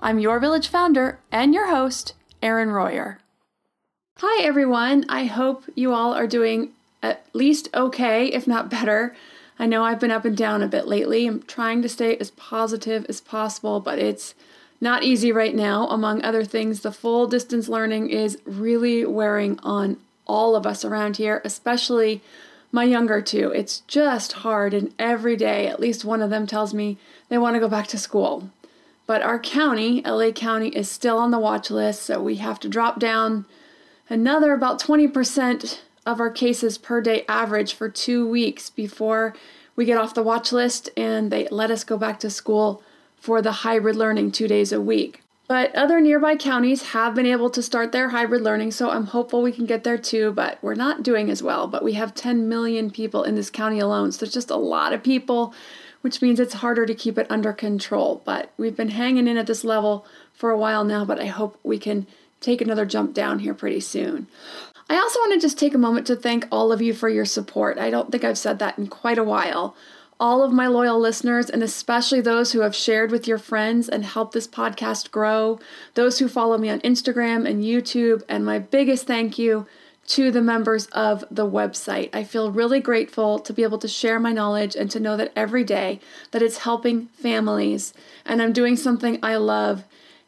I'm your village founder and your host, Erin Royer. Hi, everyone. I hope you all are doing at least okay, if not better. I know I've been up and down a bit lately. I'm trying to stay as positive as possible, but it's not easy right now. Among other things, the full distance learning is really wearing on all of us around here, especially my younger two. It's just hard, and every day, at least one of them tells me they want to go back to school. But our county, LA County, is still on the watch list, so we have to drop down another about 20% of our cases per day average for two weeks before we get off the watch list and they let us go back to school for the hybrid learning two days a week. But other nearby counties have been able to start their hybrid learning, so I'm hopeful we can get there too. But we're not doing as well. But we have 10 million people in this county alone, so there's just a lot of people which means it's harder to keep it under control. But we've been hanging in at this level for a while now, but I hope we can take another jump down here pretty soon. I also want to just take a moment to thank all of you for your support. I don't think I've said that in quite a while. All of my loyal listeners, and especially those who have shared with your friends and helped this podcast grow, those who follow me on Instagram and YouTube, and my biggest thank you to the members of the website. I feel really grateful to be able to share my knowledge and to know that every day that it's helping families and I'm doing something I love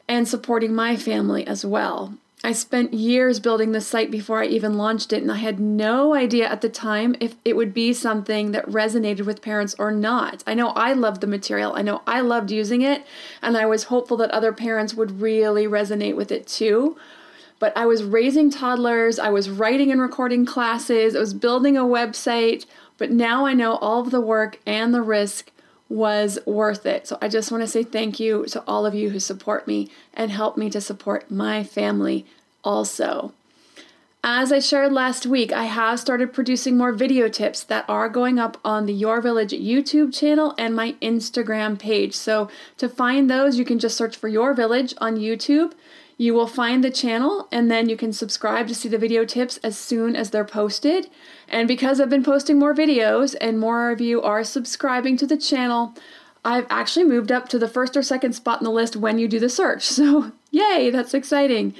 and supporting my family as well. I spent years building this site before I even launched it, and I had no idea at the time if it would be something that resonated with parents or not. I know I loved the material, I know I loved using it, and I was hopeful that other parents would really resonate with it too but I was raising toddlers, I was writing and recording classes, I was building a website, but now I know all of the work and the risk was worth it. So I just want to say thank you to all of you who support me and help me to support my family also. As I shared last week, I have started producing more video tips that are going up on the Your Village YouTube channel and my Instagram page. So to find those, you can just search for Your Village on YouTube you will find the channel and then you can subscribe to see the video tips as soon as they're posted. And because I've been posting more videos and more of you are subscribing to the channel, I've actually moved up to the first or second spot in the list when you do the search. So, yay, that's exciting.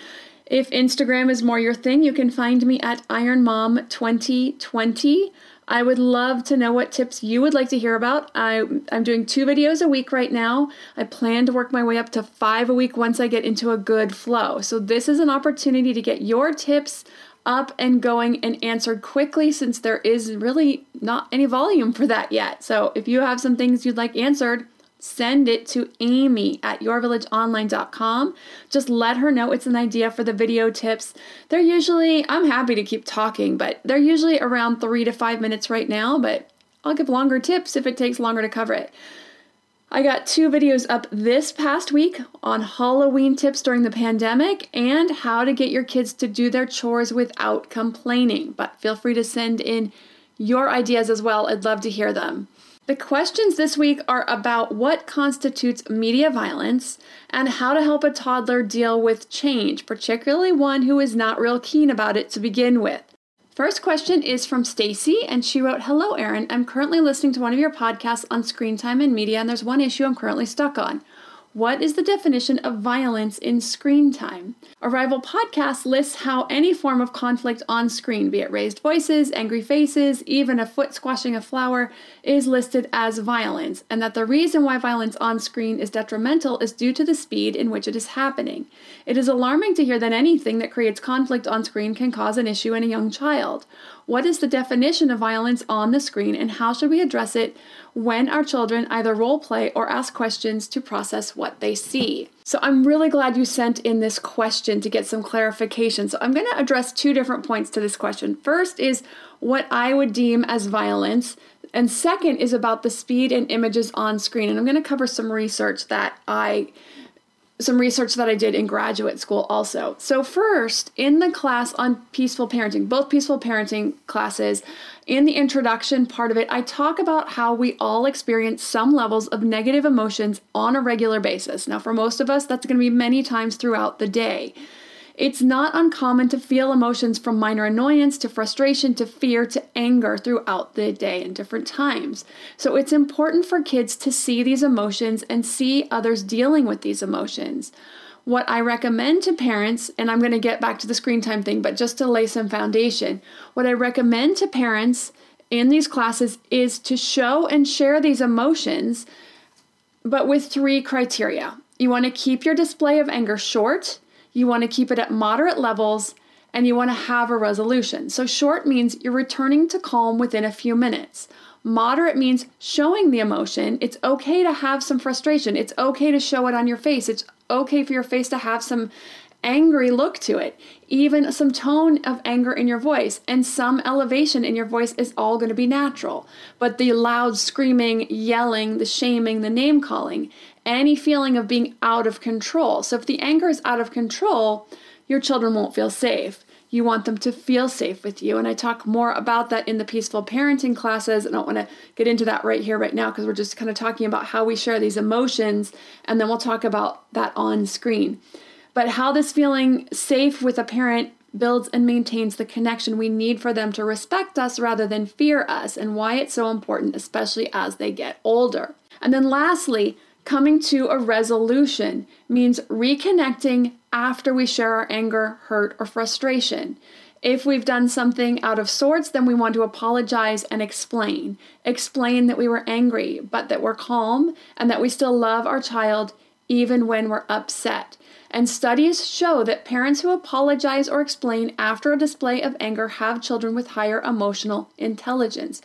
If Instagram is more your thing, you can find me at IronMom2020. I would love to know what tips you would like to hear about. I, I'm doing two videos a week right now. I plan to work my way up to five a week once I get into a good flow. So, this is an opportunity to get your tips up and going and answered quickly since there is really not any volume for that yet. So, if you have some things you'd like answered, send it to Amy at yourvillageonline.com. Just let her know it's an idea for the video tips. They're usually, I'm happy to keep talking, but they're usually around three to five minutes right now, but I'll give longer tips if it takes longer to cover it. I got two videos up this past week on Halloween tips during the pandemic and how to get your kids to do their chores without complaining. But feel free to send in your ideas as well. I'd love to hear them. The questions this week are about what constitutes media violence and how to help a toddler deal with change, particularly one who is not real keen about it to begin with. First question is from Stacy, and she wrote, Hello, Erin. I'm currently listening to one of your podcasts on screen time and media, and there's one issue I'm currently stuck on. What is the definition of violence in screen time? Arrival Podcast lists how any form of conflict on screen, be it raised voices, angry faces, even a foot squashing a flower, is listed as violence, and that the reason why violence on screen is detrimental is due to the speed in which it is happening. It is alarming to hear that anything that creates conflict on screen can cause an issue in a young child. What is the definition of violence on the screen, and how should we address it when our children either role play or ask questions to process what they see. So I'm really glad you sent in this question to get some clarification. So I'm going to address two different points to this question. First is what I would deem as violence. And second is about the speed and images on screen. And I'm going to cover some research that I some research that I did in graduate school also. So, first, in the class on peaceful parenting, both peaceful parenting classes, in the introduction part of it, I talk about how we all experience some levels of negative emotions on a regular basis. Now, for most of us, that's going to be many times throughout the day. It's not uncommon to feel emotions from minor annoyance to frustration to fear to anger throughout the day in different times. So it's important for kids to see these emotions and see others dealing with these emotions. What I recommend to parents, and I'm going to get back to the screen time thing, but just to lay some foundation, what I recommend to parents in these classes is to show and share these emotions, but with three criteria. You want to keep your display of anger short you want to keep it at moderate levels, and you want to have a resolution. So, short means you're returning to calm within a few minutes. Moderate means showing the emotion. It's okay to have some frustration. It's okay to show it on your face. It's okay for your face to have some angry look to it, even some tone of anger in your voice, and some elevation in your voice is all going to be natural. But the loud screaming, yelling, the shaming, the name calling, any feeling of being out of control. So if the anger is out of control, your children won't feel safe. You want them to feel safe with you. And I talk more about that in the peaceful parenting classes. I don't want to get into that right here, right now, because we're just kind of talking about how we share these emotions. And then we'll talk about that on screen. But how this feeling safe with a parent builds and maintains the connection we need for them to respect us rather than fear us, and why it's so important, especially as they get older. And then lastly, Coming to a resolution means reconnecting after we share our anger, hurt, or frustration. If we've done something out of sorts, then we want to apologize and explain. Explain that we were angry, but that we're calm and that we still love our child even when we're upset. And studies show that parents who apologize or explain after a display of anger have children with higher emotional intelligence.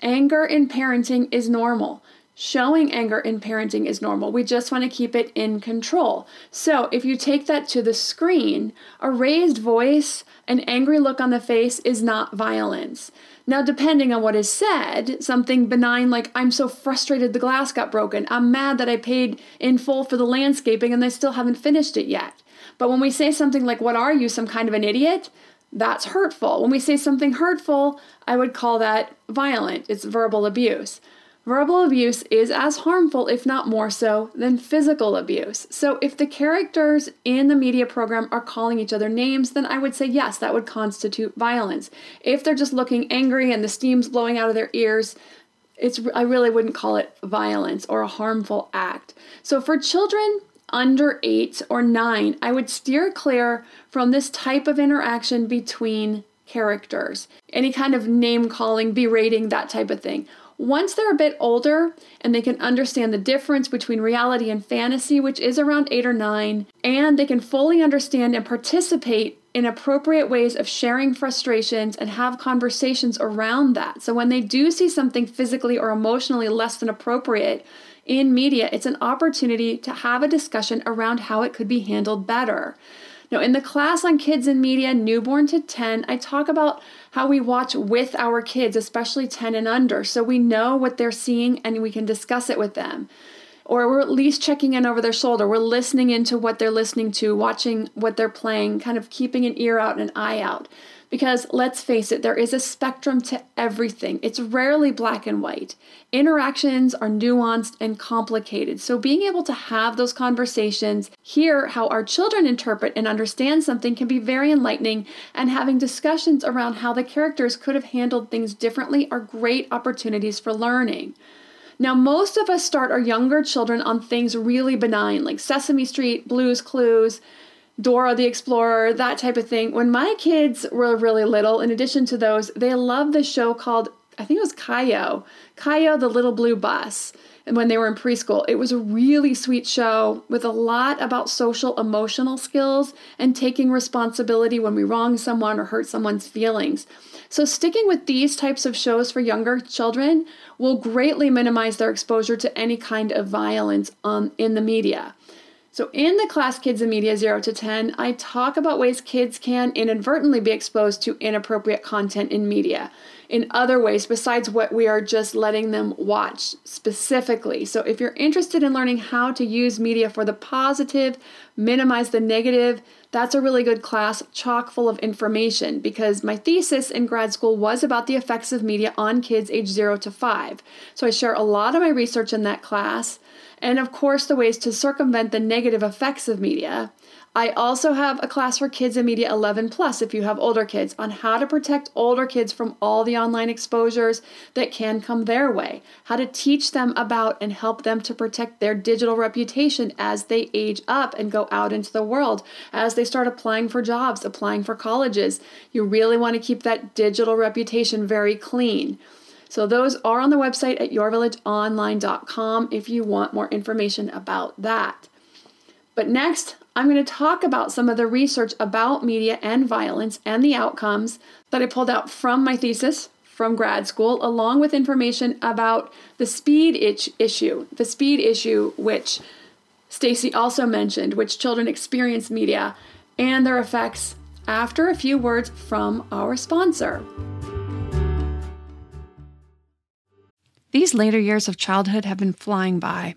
Anger in parenting is normal. Showing anger in parenting is normal. We just want to keep it in control. So, if you take that to the screen, a raised voice, an angry look on the face is not violence. Now, depending on what is said, something benign like, I'm so frustrated the glass got broken, I'm mad that I paid in full for the landscaping and they still haven't finished it yet. But when we say something like, What are you, some kind of an idiot? That's hurtful. When we say something hurtful, I would call that violent. It's verbal abuse. Verbal abuse is as harmful, if not more so, than physical abuse. So, if the characters in the media program are calling each other names, then I would say yes, that would constitute violence. If they're just looking angry and the steam's blowing out of their ears, it's I really wouldn't call it violence or a harmful act. So, for children under eight or nine, I would steer clear from this type of interaction between characters. Any kind of name calling, berating, that type of thing. Once they're a bit older and they can understand the difference between reality and fantasy, which is around eight or nine, and they can fully understand and participate in appropriate ways of sharing frustrations and have conversations around that. So when they do see something physically or emotionally less than appropriate in media, it's an opportunity to have a discussion around how it could be handled better. Now, in the class on kids and media, newborn to 10, I talk about how we watch with our kids, especially 10 and under, so we know what they're seeing and we can discuss it with them. Or we're at least checking in over their shoulder. We're listening into what they're listening to, watching what they're playing, kind of keeping an ear out and an eye out. Because let's face it, there is a spectrum to everything. It's rarely black and white. Interactions are nuanced and complicated. So, being able to have those conversations, hear how our children interpret and understand something can be very enlightening, and having discussions around how the characters could have handled things differently are great opportunities for learning. Now, most of us start our younger children on things really benign, like Sesame Street, Blues Clues, Dora the Explorer, that type of thing. When my kids were really little, in addition to those, they loved the show called, I think it was Caillou, Caillou the Little Blue Bus. And when they were in preschool, it was a really sweet show with a lot about social emotional skills and taking responsibility when we wrong someone or hurt someone's feelings. So, sticking with these types of shows for younger children will greatly minimize their exposure to any kind of violence um, in the media. So, in the class Kids in Media 0 to 10, I talk about ways kids can inadvertently be exposed to inappropriate content in media in other ways besides what we are just letting them watch specifically. So, if you're interested in learning how to use media for the positive, minimize the negative, that's a really good class, chock full of information, because my thesis in grad school was about the effects of media on kids age 0 to 5. So, I share a lot of my research in that class and of course the ways to circumvent the negative effects of media. I also have a class for kids in media 11 plus if you have older kids on how to protect older kids from all the online exposures that can come their way, how to teach them about and help them to protect their digital reputation as they age up and go out into the world, as they start applying for jobs, applying for colleges. You really want to keep that digital reputation very clean. So those are on the website at yourvillageonline.com if you want more information about that. But next, I'm going to talk about some of the research about media and violence and the outcomes that I pulled out from my thesis from grad school, along with information about the speed issue, the speed issue which Stacy also mentioned, which children experience media and their effects after a few words from our sponsor. These later years of childhood have been flying by.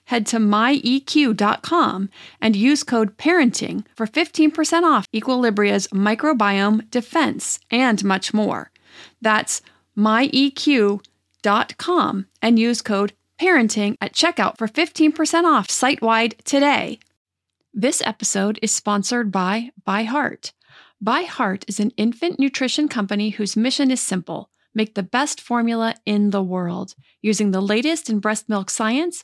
Head to myeq.com and use code PARENTING for 15% off Equilibria's microbiome defense and much more. That's myeq.com and use code PARENTING at checkout for 15% off site wide today. This episode is sponsored by ByHeart. ByHeart is an infant nutrition company whose mission is simple make the best formula in the world using the latest in breast milk science,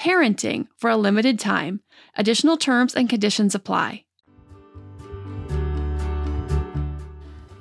parenting for a limited time. Additional terms and conditions apply.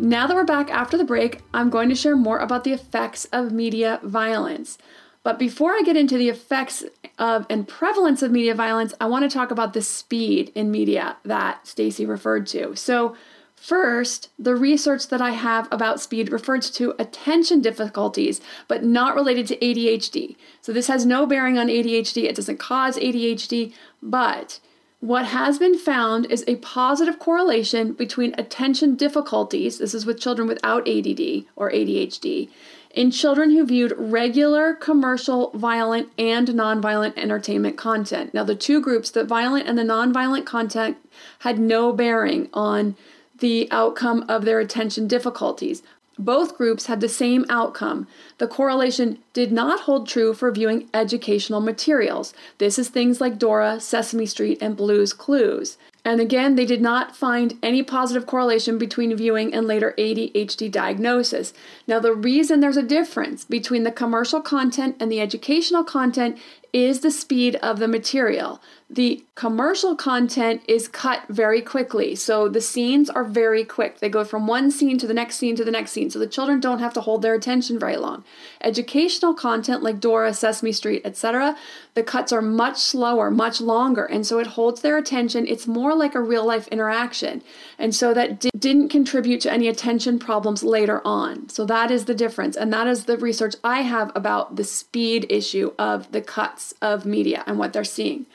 Now that we're back after the break, I'm going to share more about the effects of media violence. But before I get into the effects of and prevalence of media violence, I want to talk about the speed in media that Stacy referred to. So, First, the research that I have about speed refers to attention difficulties, but not related to ADHD. So, this has no bearing on ADHD. It doesn't cause ADHD, but what has been found is a positive correlation between attention difficulties, this is with children without ADD or ADHD, in children who viewed regular commercial, violent, and nonviolent entertainment content. Now, the two groups, the violent and the nonviolent content, had no bearing on the outcome of their attention difficulties. Both groups had the same outcome. The correlation did not hold true for viewing educational materials. This is things like Dora, Sesame Street, and Blue's Clues. And again, they did not find any positive correlation between viewing and later ADHD diagnosis. Now, the reason there's a difference between the commercial content and the educational content is the speed of the material. The commercial content is cut very quickly. So the scenes are very quick. They go from one scene to the next scene to the next scene. So the children don't have to hold their attention very long. Educational content like Dora, Sesame Street, etc., the cuts are much slower, much longer. And so it holds their attention. It's more like a real life interaction. And so that di- didn't contribute to any attention problems later on. So that is the difference. And that is the research I have about the speed issue of the cuts of media and what they're seeing.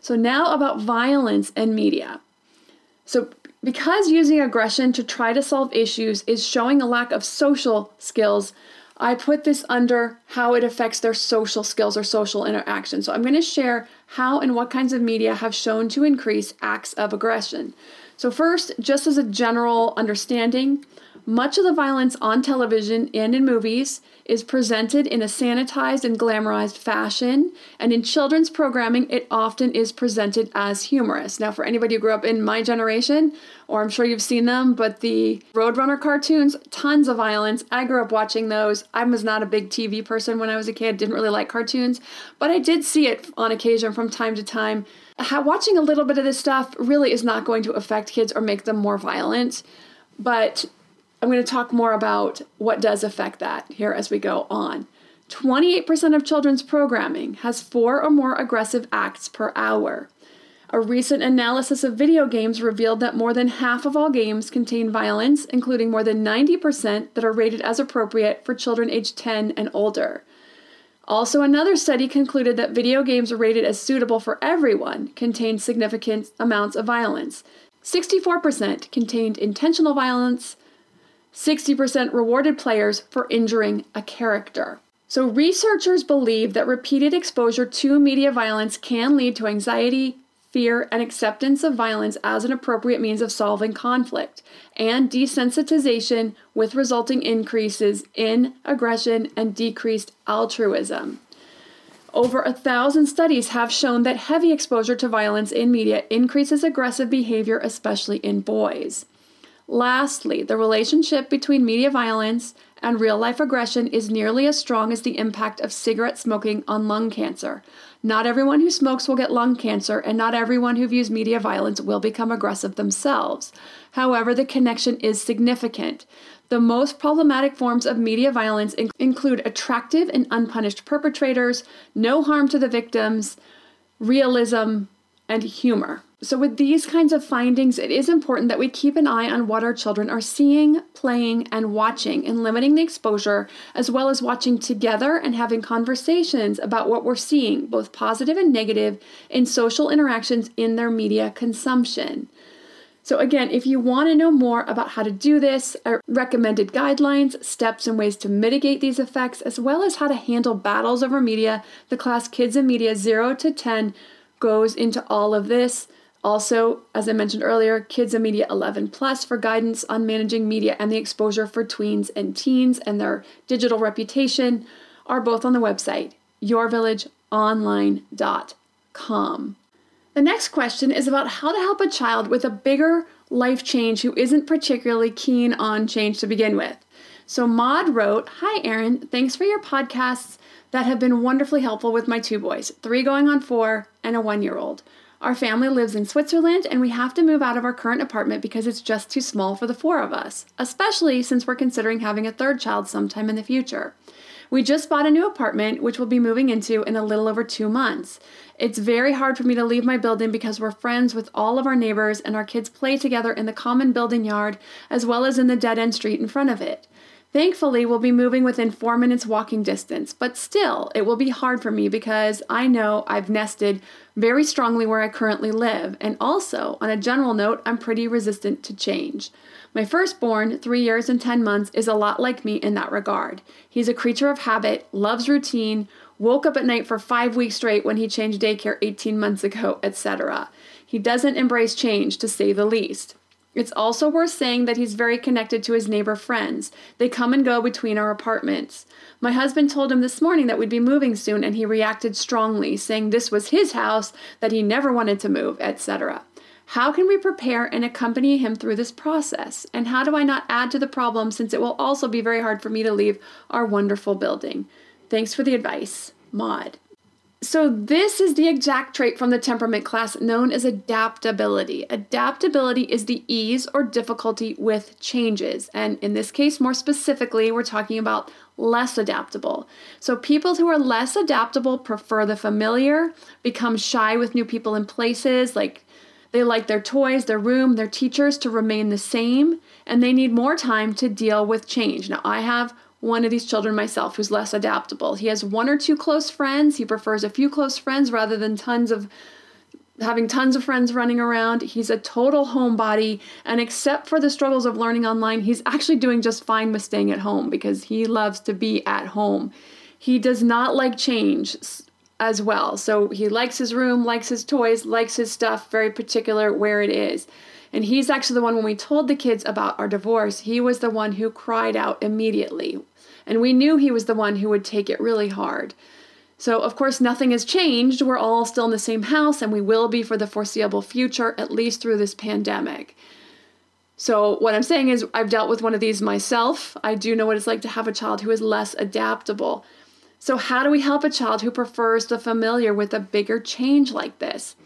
So, now about violence and media. So, because using aggression to try to solve issues is showing a lack of social skills, I put this under how it affects their social skills or social interaction. So, I'm going to share how and what kinds of media have shown to increase acts of aggression. So, first, just as a general understanding, much of the violence on television and in movies is presented in a sanitized and glamorized fashion, and in children's programming, it often is presented as humorous. Now, for anybody who grew up in my generation, or I'm sure you've seen them, but the Roadrunner cartoons, tons of violence. I grew up watching those. I was not a big TV person when I was a kid, didn't really like cartoons, but I did see it on occasion from time to time. How, watching a little bit of this stuff really is not going to affect kids or make them more violent. But I'm going to talk more about what does affect that here as we go on. 28% of children's programming has four or more aggressive acts per hour. A recent analysis of video games revealed that more than half of all games contain violence, including more than 90% that are rated as appropriate for children aged 10 and older. Also, another study concluded that video games rated as suitable for everyone contained significant amounts of violence. 64% contained intentional violence, 60% rewarded players for injuring a character. So, researchers believe that repeated exposure to media violence can lead to anxiety, fear, and acceptance of violence as an appropriate means of solving conflict, and desensitization with resulting increases in aggression and decreased altruism. Over a thousand studies have shown that heavy exposure to violence in media increases aggressive behavior, especially in boys. Lastly, the relationship between media violence and real life aggression is nearly as strong as the impact of cigarette smoking on lung cancer. Not everyone who smokes will get lung cancer, and not everyone who views media violence will become aggressive themselves. However, the connection is significant. The most problematic forms of media violence include attractive and unpunished perpetrators, no harm to the victims, realism, and humor. So, with these kinds of findings, it is important that we keep an eye on what our children are seeing, playing, and watching, and limiting the exposure, as well as watching together and having conversations about what we're seeing, both positive and negative, in social interactions in their media consumption. So, again, if you want to know more about how to do this, uh, recommended guidelines, steps, and ways to mitigate these effects, as well as how to handle battles over media, the class Kids and Media 0 to 10 goes into all of this. Also, as I mentioned earlier, Kids and Media 11 Plus for guidance on managing media and the exposure for tweens and teens and their digital reputation are both on the website, yourvillageonline.com. The next question is about how to help a child with a bigger life change who isn't particularly keen on change to begin with. So, Maud wrote Hi, Erin. Thanks for your podcasts that have been wonderfully helpful with my two boys, three going on four, and a one year old. Our family lives in Switzerland and we have to move out of our current apartment because it's just too small for the four of us, especially since we're considering having a third child sometime in the future. We just bought a new apartment, which we'll be moving into in a little over two months. It's very hard for me to leave my building because we're friends with all of our neighbors and our kids play together in the common building yard as well as in the dead end street in front of it. Thankfully, we'll be moving within four minutes walking distance, but still, it will be hard for me because I know I've nested very strongly where I currently live, and also, on a general note, I'm pretty resistant to change. My firstborn, three years and 10 months, is a lot like me in that regard. He's a creature of habit, loves routine, woke up at night for five weeks straight when he changed daycare 18 months ago, etc. He doesn't embrace change, to say the least. It's also worth saying that he's very connected to his neighbor friends. They come and go between our apartments. My husband told him this morning that we'd be moving soon, and he reacted strongly, saying this was his house, that he never wanted to move, etc. How can we prepare and accompany him through this process? And how do I not add to the problem since it will also be very hard for me to leave our wonderful building? Thanks for the advice, Maud. So, this is the exact trait from the temperament class known as adaptability. Adaptability is the ease or difficulty with changes. And in this case, more specifically, we're talking about less adaptable. So, people who are less adaptable prefer the familiar, become shy with new people and places, like they like their toys, their room, their teachers to remain the same, and they need more time to deal with change. Now, I have one of these children myself who's less adaptable. He has one or two close friends. He prefers a few close friends rather than tons of having tons of friends running around. He's a total homebody, and except for the struggles of learning online, he's actually doing just fine with staying at home because he loves to be at home. He does not like change as well. So he likes his room, likes his toys, likes his stuff, very particular where it is. And he's actually the one, when we told the kids about our divorce, he was the one who cried out immediately and we knew he was the one who would take it really hard. So, of course, nothing has changed. We're all still in the same house, and we will be for the foreseeable future, at least through this pandemic. So, what I'm saying is, I've dealt with one of these myself. I do know what it's like to have a child who is less adaptable. So, how do we help a child who prefers the familiar with a bigger change like this?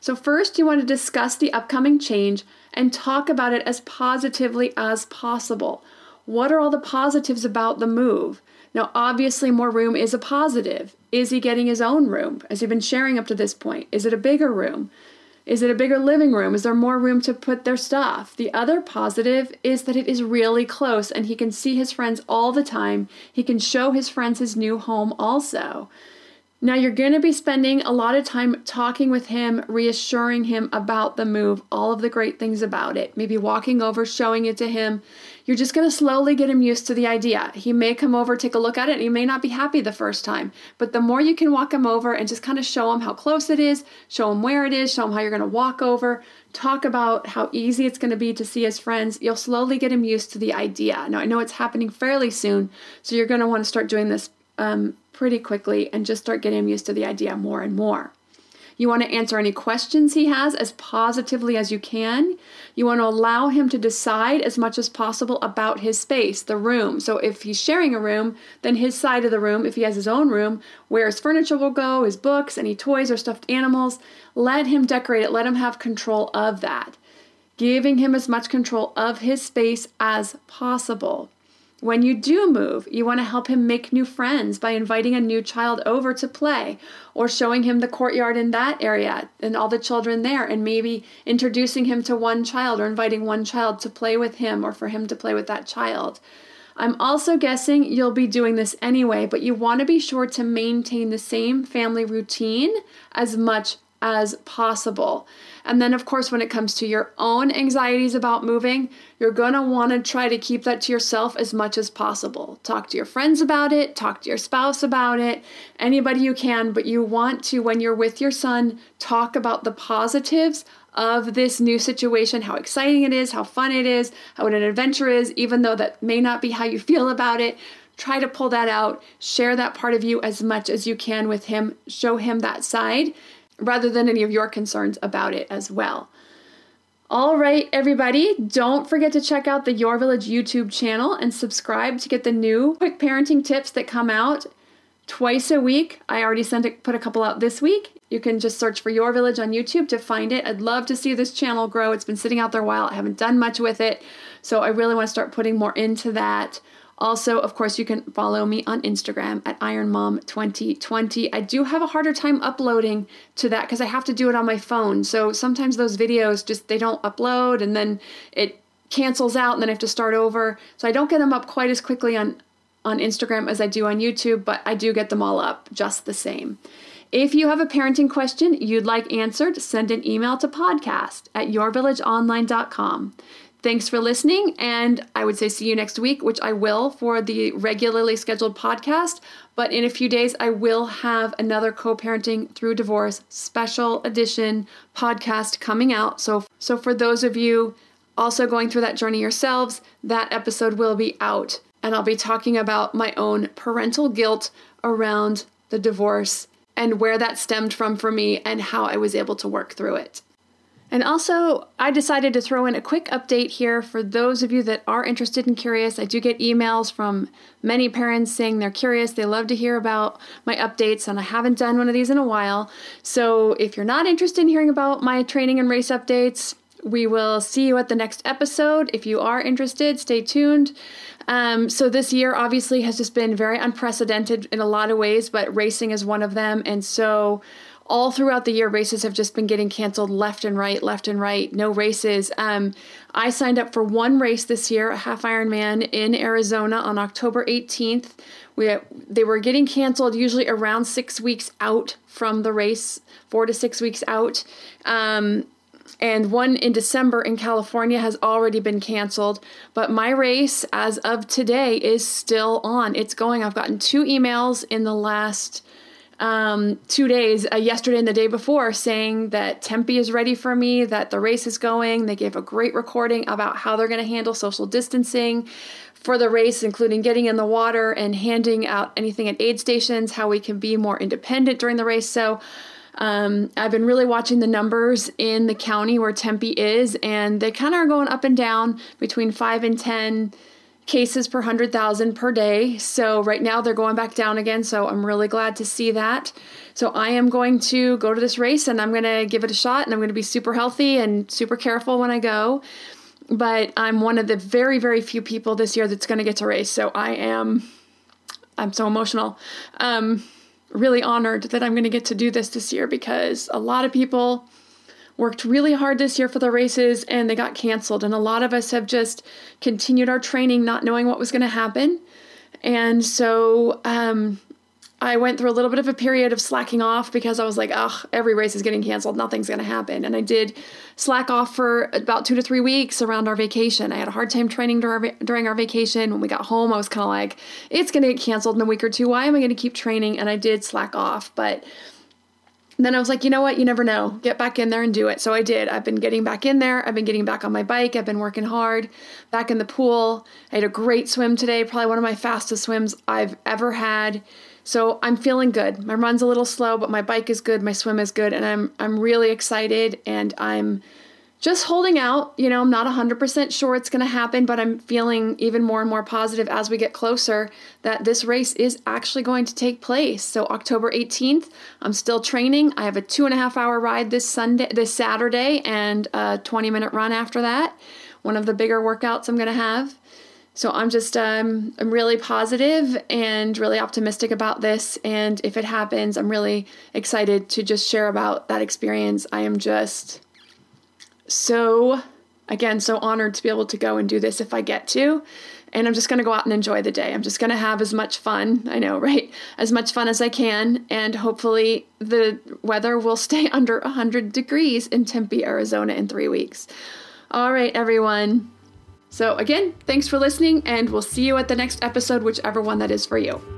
So, first, you want to discuss the upcoming change and talk about it as positively as possible. What are all the positives about the move? Now, obviously, more room is a positive. Is he getting his own room? Has he been sharing up to this point? Is it a bigger room? Is it a bigger living room? Is there more room to put their stuff? The other positive is that it is really close and he can see his friends all the time. He can show his friends his new home also. Now, you're going to be spending a lot of time talking with him, reassuring him about the move, all of the great things about it, maybe walking over, showing it to him. You're just going to slowly get him used to the idea. He may come over, take a look at it, and he may not be happy the first time. But the more you can walk him over and just kind of show him how close it is, show him where it is, show him how you're going to walk over, talk about how easy it's going to be to see his friends, you'll slowly get him used to the idea. Now, I know it's happening fairly soon, so you're going to want to start doing this um, pretty quickly and just start getting him used to the idea more and more. You want to answer any questions he has as positively as you can. You want to allow him to decide as much as possible about his space, the room. So if he's sharing a room, then his side of the room, if he has his own room, where his furniture will go, his books, any toys or stuffed animals, let him decorate it, let him have control of that. Giving him as much control of his space as possible. When you do move, you want to help him make new friends by inviting a new child over to play or showing him the courtyard in that area and all the children there, and maybe introducing him to one child or inviting one child to play with him or for him to play with that child. I'm also guessing you'll be doing this anyway, but you want to be sure to maintain the same family routine as much as possible. And then, of course, when it comes to your own anxieties about moving, you're want to try to keep that to yourself as much as possible. Talk to your friends about it, talk to your spouse about it, anybody you can, but you want to, when you're with your son, talk about the positives of this new situation, how exciting it is, how fun it is, how an adventure is, even though that may not be how you feel about it. Try to pull that out, share that part of you as much as you can with him, show him that side rather than any of your concerns about it as well. All right, everybody, don't forget to check out the Your Village YouTube channel and subscribe to get the new quick parenting tips that come out twice a week. I already sent it, put a couple out this week. You can just search for Your Village on YouTube to find it. I'd love to see this channel grow. It's been sitting out there a while. I haven't done much with it, so I really want to start putting more into that. Also, of course, you can follow me on Instagram at IronMom2020. I do have a harder time uploading to that because I have to do it on my phone. So sometimes those videos just they don't upload and then it cancels out and then I have to start over. So I don't get them up quite as quickly on on Instagram as I do on YouTube, but I do get them all up just the same. If you have a parenting question you'd like answered, send an email to podcast at yourvillageonline.com. Thanks for listening, and I would say see you next week, which I will for the regularly scheduled podcast. But in a few days, I will have another co-parenting through divorce special edition podcast coming out. So, so for those of you also going through that journey yourselves, that episode will be out, and I'll be talking about my own parental guilt around the divorce and where that stemmed from for me and how I was able to work through it. And also, I decided to throw in a quick update here for those of you that are interested and curious. I do get emails from many parents saying they're curious, they love to hear about my updates, and I haven't done one of these in a while. So, if you're not interested in hearing about my training and race updates, we will see you at the next episode. If you are interested, stay tuned. Um, so, this year obviously has just been very unprecedented in a lot of ways, but racing is one of them. And so, all throughout the year, races have just been getting canceled left and right, left and right, no races. Um, I signed up for one race this year, a half Ironman in Arizona on October 18th. We, they were getting canceled usually around six weeks out from the race, four to six weeks out. Um, and one in December in California has already been canceled. But my race, as of today, is still on. It's going. I've gotten two emails in the last um, two days, uh, yesterday and the day before, saying that Tempe is ready for me, that the race is going. They gave a great recording about how they're going to handle social distancing for the race, including getting in the water and handing out anything at aid stations, how we can be more independent during the race. So, um, I've been really watching the numbers in the county where Tempe is, and they kind of are going up and down between 5 and 10 cases per 100,000 per day. So right now they're going back down again. So I'm really glad to see that. So I am going to go to this race and I'm going to give it a shot and I'm going to be super healthy and super careful when I go. But I'm one of the very, very few people this year that's going to get to race. So I am, I'm so emotional. Um, really honored that I'm going to get to do this this year because a lot of people worked really hard this year for the races and they got canceled. And a lot of us have just continued our training not knowing what was going to happen. And so um, I went through a little bit of a period of slacking off because I was like, ugh, every race is getting canceled. Nothing's going to happen. And I did slack off for about two to three weeks around our vacation. I had a hard time training during our vacation. When we got home, I was kind of like, it's going to get canceled in a week or two. Why am I going to keep training? And I did slack off. But then I was like, you know what? You never know. Get back in there and do it. So I did. I've been getting back in there. I've been getting back on my bike. I've been working hard. Back in the pool. I had a great swim today, probably one of my fastest swims I've ever had. So I'm feeling good. My run's a little slow, but my bike is good, my swim is good, and I'm I'm really excited and I'm just holding out. You know, I'm not 100% sure it's going to happen, but I'm feeling even more and more positive as we get closer that this race is actually going to take place. So October 18th, I'm still training. I have a two and a half hour ride this Sunday, this Saturday, and a 20 minute run after that. One of the bigger workouts I'm going to have. So I'm just um, I'm really positive and really optimistic about this. And if it happens, I'm really excited to just share about that experience. I am just so again so honored to be able to go and do this if I get to. And I'm just going to go out and enjoy the day. I'm just going to have as much fun, I know, right? As much fun as I can. And hopefully the weather will stay under 100 degrees in Tempe, Arizona in three weeks. All right, everyone. So, again, thanks for listening, and we'll see you at the next episode, whichever one that is for you.